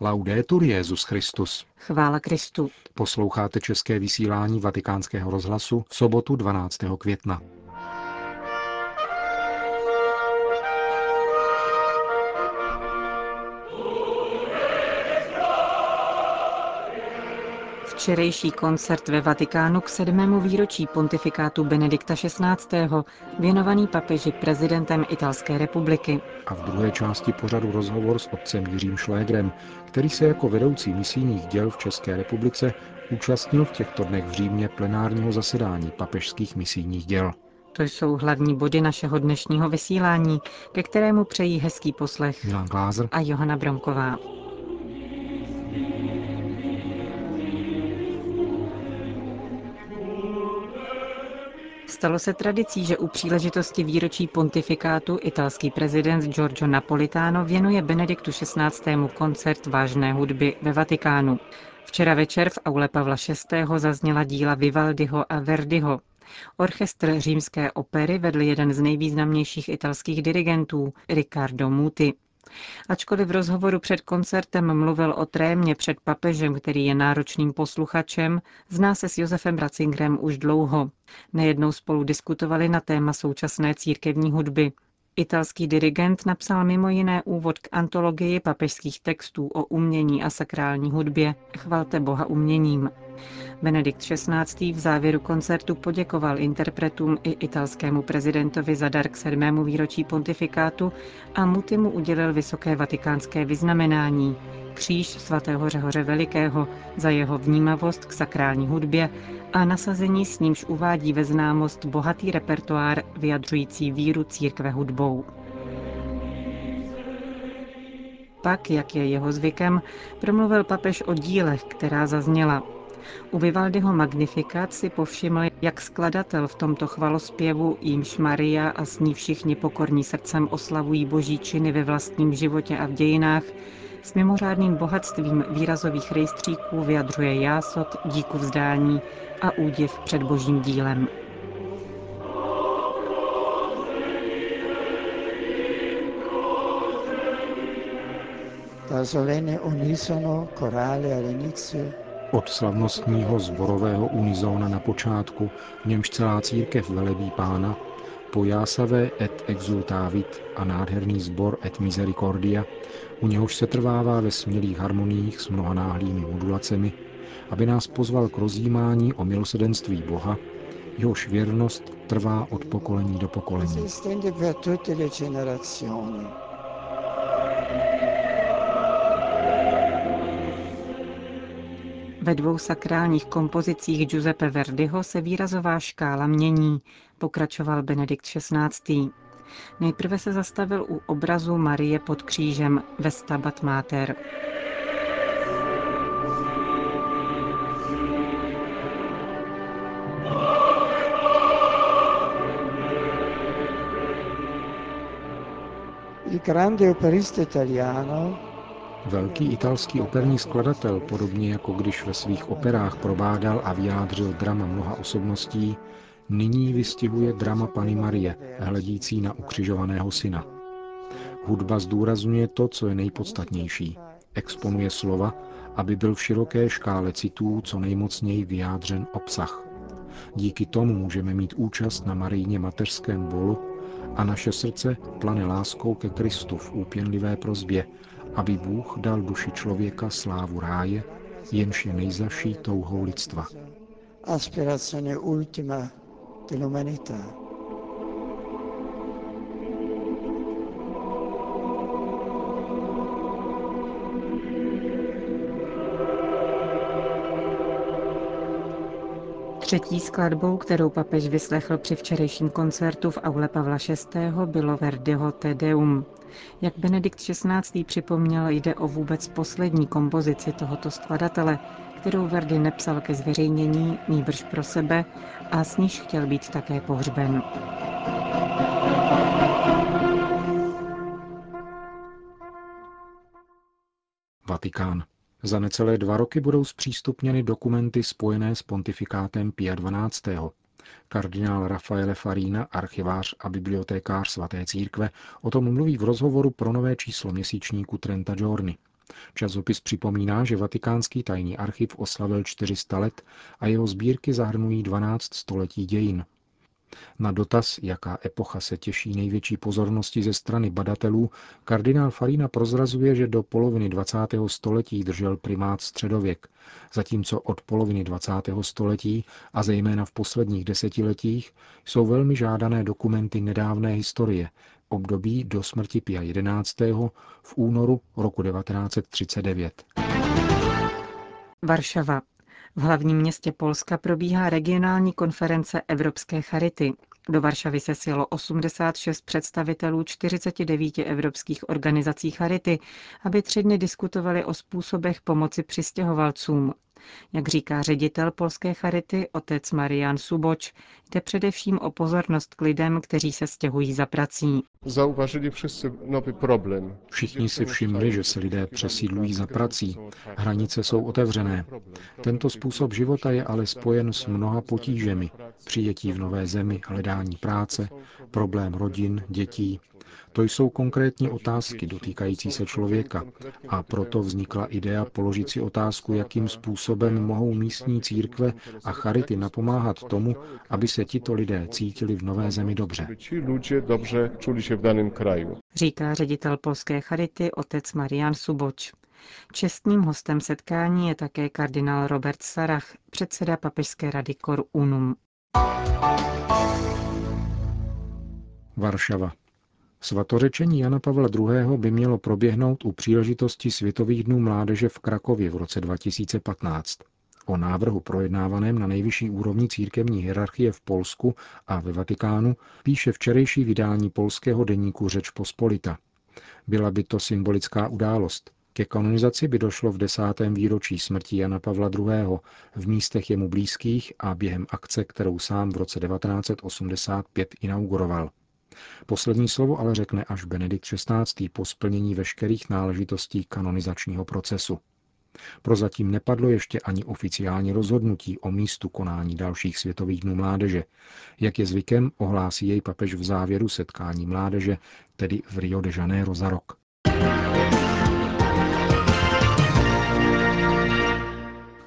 Laudetur Jezus Christus. Chvála Kristu. Posloucháte české vysílání Vatikánského rozhlasu v sobotu 12. května. Včerejší koncert ve Vatikánu k sedmému výročí pontifikátu Benedikta XVI. věnovaný papeži prezidentem Italské republiky. A v druhé části pořadu rozhovor s otcem Jiřím Šlégrem, který se jako vedoucí misijních děl v České republice účastnil v těchto dnech v Římě plenárního zasedání papežských misijních děl. To jsou hlavní body našeho dnešního vysílání, ke kterému přejí hezký poslech Milan Glázer a Johana Bromková. Stalo se tradicí, že u příležitosti výročí pontifikátu italský prezident Giorgio Napolitano věnuje Benediktu XVI. koncert vážné hudby ve Vatikánu. Včera večer v aule Pavla VI. zazněla díla Vivaldiho a Verdiho. Orchestr římské opery vedl jeden z nejvýznamnějších italských dirigentů, Riccardo Muti. Ačkoliv v rozhovoru před koncertem mluvil o trémě před papežem, který je náročným posluchačem, zná se s Josefem Ratzingerem už dlouho. Nejednou spolu diskutovali na téma současné církevní hudby. Italský dirigent napsal mimo jiné úvod k antologii papežských textů o umění a sakrální hudbě Chvalte Boha uměním. Benedikt XVI. v závěru koncertu poděkoval interpretům i italskému prezidentovi za dar k sedmému výročí pontifikátu a Muti mu udělil vysoké vatikánské vyznamenání, kříž svatého Řehoře Velikého za jeho vnímavost k sakrální hudbě a nasazení s nímž uvádí ve známost bohatý repertoár vyjadřující víru církve hudbou. Pak, jak je jeho zvykem, promluvil papež o dílech, která zazněla. U Vivaldiho Magnificat si povšiml, jak skladatel v tomto chvalospěvu, jímž Maria a s ní všichni pokorní srdcem oslavují boží činy ve vlastním životě a v dějinách, s mimořádným bohatstvím výrazových rejstříků vyjadřuje jásot, díku vzdání a údiv před božím dílem. Od slavnostního zborového unizóna na počátku, v němž celá církev velebí pána, po jásavé et exultavit a nádherný sbor et misericordia, u něhož se trvává ve smělých harmoniích s mnoha náhlými modulacemi, aby nás pozval k rozjímání o milosedenství Boha, jehož věrnost trvá od pokolení do pokolení. Ve dvou sakrálních kompozicích Giuseppe Verdiho se výrazová škála mění, pokračoval Benedikt XVI. Nejprve se zastavil u obrazu Marie pod křížem ve Stabat Mater. Il grande operista italiano Velký italský operní skladatel, podobně jako když ve svých operách probádal a vyjádřil drama mnoha osobností, nyní vystihuje drama Pany Marie, hledící na ukřižovaného syna. Hudba zdůrazňuje to, co je nejpodstatnější. Exponuje slova, aby byl v široké škále citů co nejmocněji vyjádřen obsah. Díky tomu můžeme mít účast na Marijně mateřském volu a naše srdce plane láskou ke Kristu v úpěnlivé prozbě, aby Bůh dal duši člověka slávu ráje, jenž je nejzaší touhou lidstva. Aspirazione ultima dell'umanità. Třetí skladbou, kterou papež vyslechl při včerejším koncertu v aule Pavla VI. bylo Verdiho Te Deum. Jak Benedikt XVI. připomněl, jde o vůbec poslední kompozici tohoto skladatele, kterou Verdi nepsal ke zveřejnění, nýbrž pro sebe a s níž chtěl být také pohřben. Vatikán. Za necelé dva roky budou zpřístupněny dokumenty spojené s pontifikátem Pia XII. Kardinál Rafaele Farina, archivář a bibliotékář svaté církve, o tom mluví v rozhovoru pro nové číslo měsíčníku Trenta Giorni. Časopis připomíná, že vatikánský tajný archiv oslavil 400 let a jeho sbírky zahrnují 12 století dějin. Na dotaz, jaká epocha se těší největší pozornosti ze strany badatelů, kardinál Farina prozrazuje, že do poloviny 20. století držel primát středověk, zatímco od poloviny 20. století a zejména v posledních desetiletích jsou velmi žádané dokumenty nedávné historie, období do smrti Pia XI. v únoru roku 1939. Varšava. V hlavním městě Polska probíhá regionální konference Evropské charity. Do Varšavy se sjelo 86 představitelů 49 evropských organizací charity, aby tři dny diskutovali o způsobech pomoci přistěhovalcům. Jak říká ředitel polské charity, otec Marian Suboč, jde především o pozornost k lidem, kteří se stěhují za prací. Zauważyli wszyscy nowy problem. Všichni si všimli, že se lidé přesídlují za prací. Hranice jsou otevřené. Tento způsob života je ale spojen s mnoha potížemi. Přijetí v nové zemi, hledání práce, problém rodin, dětí. To jsou konkrétní otázky dotýkající se člověka a proto vznikla idea položit si otázku, jakým způsobem mohou místní církve a charity napomáhat tomu, aby se tito lidé cítili v nové zemi dobře. Říká ředitel polské charity otec Marian Suboč. Čestným hostem setkání je také kardinál Robert Sarach, předseda papežské rady Cor Unum. Varšava. Svatořečení Jana Pavla II. by mělo proběhnout u příležitosti Světových dnů mládeže v Krakově v roce 2015. O návrhu projednávaném na nejvyšší úrovni církevní hierarchie v Polsku a ve Vatikánu píše včerejší vydání polského deníku Řeč Pospolita. Byla by to symbolická událost. Ke kanonizaci by došlo v desátém výročí smrti Jana Pavla II. v místech jemu blízkých a během akce, kterou sám v roce 1985 inauguroval. Poslední slovo ale řekne až Benedikt XVI. po splnění veškerých náležitostí kanonizačního procesu. Prozatím nepadlo ještě ani oficiální rozhodnutí o místu konání dalších světových dnů mládeže. Jak je zvykem, ohlásí jej papež v závěru setkání mládeže, tedy v Rio de Janeiro za rok.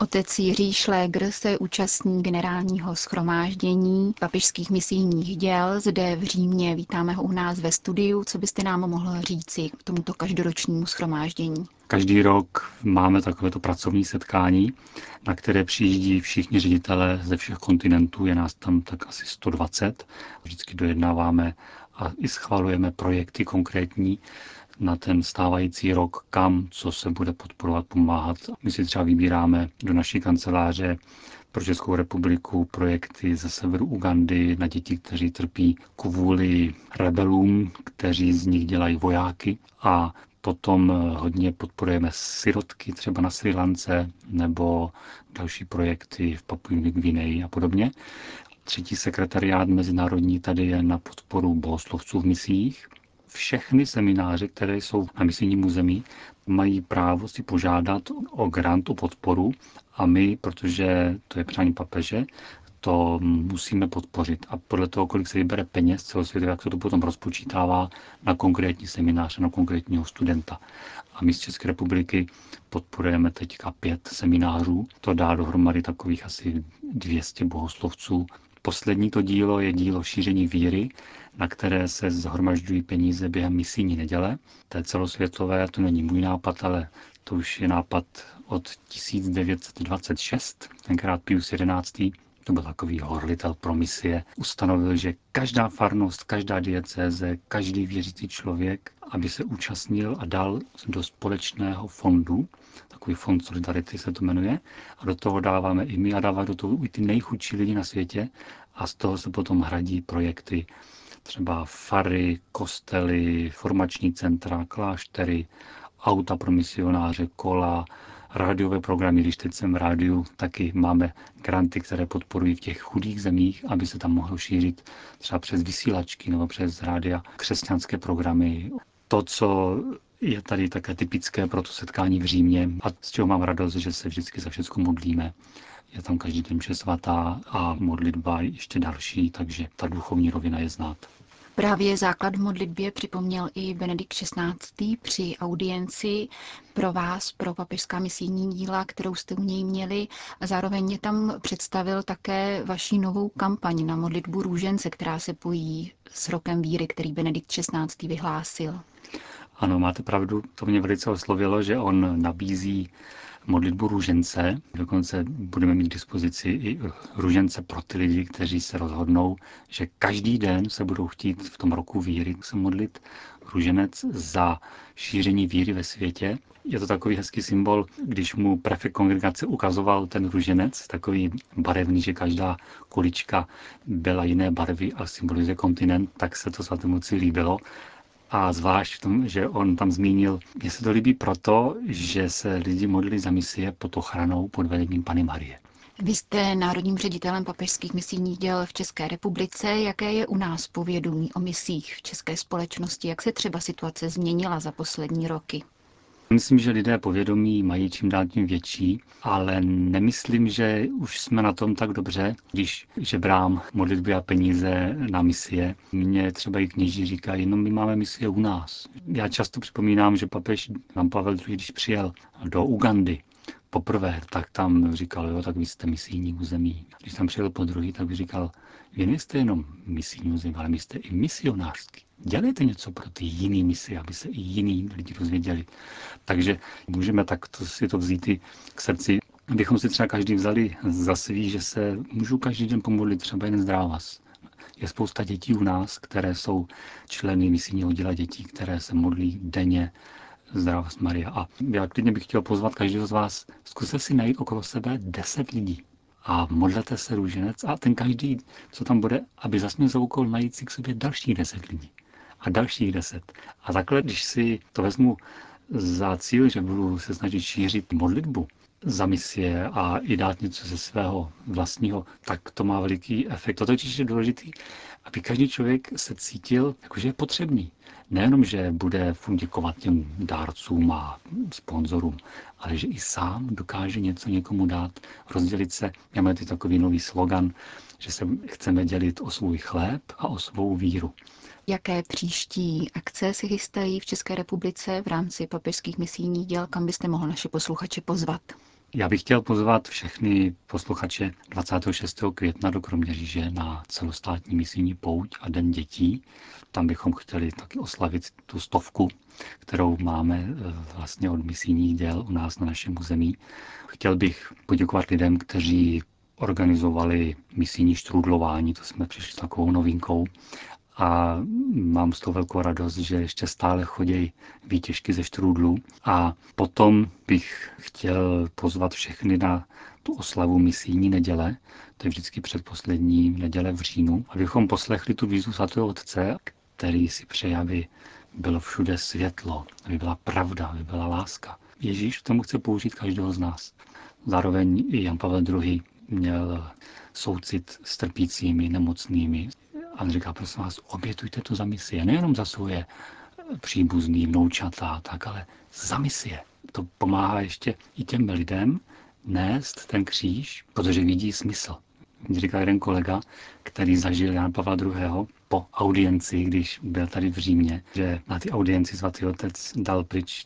Otec Jiří Šlégr se účastní generálního schromáždění papižských misijních děl zde v Římě. Vítáme ho u nás ve studiu. Co byste nám mohl říci k tomuto každoročnímu schromáždění? Každý rok máme takovéto pracovní setkání, na které přijíždí všichni ředitelé ze všech kontinentů, je nás tam tak asi 120. Vždycky dojednáváme a i schvalujeme projekty konkrétní na ten stávající rok, kam, co se bude podporovat, pomáhat. My si třeba vybíráme do naší kanceláře pro Českou republiku projekty ze severu Ugandy na děti, kteří trpí kvůli rebelům, kteří z nich dělají vojáky a Potom hodně podporujeme sirotky třeba na Sri Lance nebo další projekty v Papuji Gvineji a podobně. Třetí sekretariát mezinárodní tady je na podporu bohoslovců v misích všechny semináře, které jsou na misijním území, mají právo si požádat o grant, o podporu a my, protože to je přání papeže, to musíme podpořit. A podle toho, kolik se vybere peněz celosvětově, jak se to potom rozpočítává na konkrétní seminář, na konkrétního studenta. A my z České republiky podporujeme teďka pět seminářů. To dá dohromady takových asi 200 bohoslovců. Poslední to dílo je dílo šíření víry, na které se zhromažďují peníze během misijní neděle. To je celosvětové, to není můj nápad, ale to už je nápad od 1926, tenkrát Pius XI. To byl takový horlitel pro misie. Ustanovil, že každá farnost, každá diecéze, každý věřící člověk, aby se účastnil a dal do společného fondu, takový fond Solidarity se to jmenuje, a do toho dáváme i my a dávají do toho i ty nejchudší lidi na světě a z toho se potom hradí projekty třeba fary, kostely, formační centra, kláštery, auta pro misionáře, kola, rádiové programy, když teď jsem v rádiu, taky máme granty, které podporují v těch chudých zemích, aby se tam mohlo šířit třeba přes vysílačky nebo přes rádia křesťanské programy. To, co je tady také typické pro to setkání v Římě a z čeho mám radost, že se vždycky za všechno modlíme. Je tam každý den mše svatá a modlitba ještě další, takže ta duchovní rovina je znát. Právě základ v modlitbě připomněl i Benedikt XVI. při audienci pro vás, pro papežská misijní díla, kterou jste u něj měli. A zároveň tam představil také vaši novou kampaň na modlitbu růžence, která se pojí s rokem víry, který Benedikt XVI. vyhlásil. Ano, máte pravdu, to mě velice oslovilo, že on nabízí modlitbu růžence. Dokonce budeme mít k dispozici i růžence pro ty lidi, kteří se rozhodnou, že každý den se budou chtít v tom roku víry se modlit růženec za šíření víry ve světě. Je to takový hezký symbol, když mu prefekt kongregace ukazoval ten růženec, takový barevný, že každá kulička byla jiné barvy a symbolizuje kontinent, tak se to svatému líbilo. A zvlášť v tom, že on tam zmínil, mně se to líbí proto, že se lidi modlili za misie pod ochranou pod vedením Pany Marie. Vy jste národním ředitelem papežských misijních děl v České republice. Jaké je u nás povědomí o misích v české společnosti? Jak se třeba situace změnila za poslední roky? Myslím, že lidé povědomí mají čím dál tím větší, ale nemyslím, že už jsme na tom tak dobře, když žebrám modlitby a peníze na misie. Mně třeba i kněží říkají, no my máme misie u nás. Já často připomínám, že papež Jan Pavel II, když přijel do Ugandy, poprvé, tak tam říkal, jo, tak vy jste misijní území. Když tam přijel po druhý, tak by říkal, vy nejste jenom misijní území, ale my jste i misionářský. Dělejte něco pro ty jiný misi, aby se i jiní lidi dozvěděli. Takže můžeme takto si to vzít i k srdci. Abychom si třeba každý vzali za svý, že se můžu každý den pomodlit třeba jeden zdrávas. Je spousta dětí u nás, které jsou členy misijního díla dětí, které se modlí denně Zdravá Maria. A já klidně bych chtěl pozvat každého z vás, zkuste si najít okolo sebe deset lidí a modlete se růženec a ten každý, co tam bude, aby zasměl za úkol najít si k sobě dalších deset lidí a dalších deset. A takhle, když si to vezmu za cíl, že budu se snažit šířit modlitbu za misie a i dát něco ze svého vlastního, tak to má veliký efekt. To totiž je důležité, aby každý člověk se cítil, jakože je potřebný. Nejenom, že bude děkovat těm dárcům a sponzorům, ale že i sám dokáže něco někomu dát, rozdělit se. Máme ty takový nový slogan, že se chceme dělit o svůj chléb a o svou víru. Jaké příští akce se chystají v České republice v rámci papežských misijních děl, kam byste mohl naše posluchače pozvat? Já bych chtěl pozvat všechny posluchače 26. května do Kroměříže na celostátní misijní pouť a Den dětí. Tam bychom chtěli taky oslavit tu stovku, kterou máme eh, vlastně od misijních děl u nás na našem území. Chtěl bych poděkovat lidem, kteří organizovali misijní štrůdlování, to jsme přišli s takovou novinkou a mám z toho velkou radost, že ještě stále chodí výtěžky ze štrůdlu. A potom bych chtěl pozvat všechny na tu oslavu misijní neděle, to je vždycky předposlední neděle v říjnu, abychom poslechli tu výzvu svatého otce, který si přeje, aby bylo všude světlo, aby byla pravda, aby byla láska. Ježíš k tomu chce použít každého z nás. Zároveň i Jan Pavel II. Měl soucit s trpícími, nemocnými, a říká, prosím vás, obětujte to za misie. Nejenom za svoje příbuzný, vnoučata, tak, ale za misie. To pomáhá ještě i těm lidem nést ten kříž, protože vidí smysl. Říká jeden kolega, který zažil Jan Pavla II. po audienci, když byl tady v Římě, že na ty audienci svatý otec dal pryč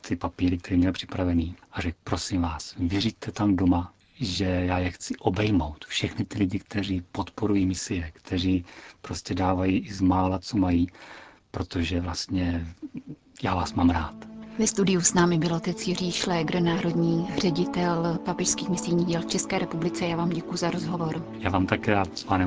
ty papíry, které měl připravený a řekl, prosím vás, věříte tam doma že já je chci obejmout. Všechny ty lidi, kteří podporují misie, kteří prostě dávají i z mála, co mají, protože vlastně já vás mám rád. Ve studiu s námi byl otec Jiří Šlégr, národní ředitel papežských misijních děl v České republice. Já vám děkuji za rozhovor. Já vám také rád, pane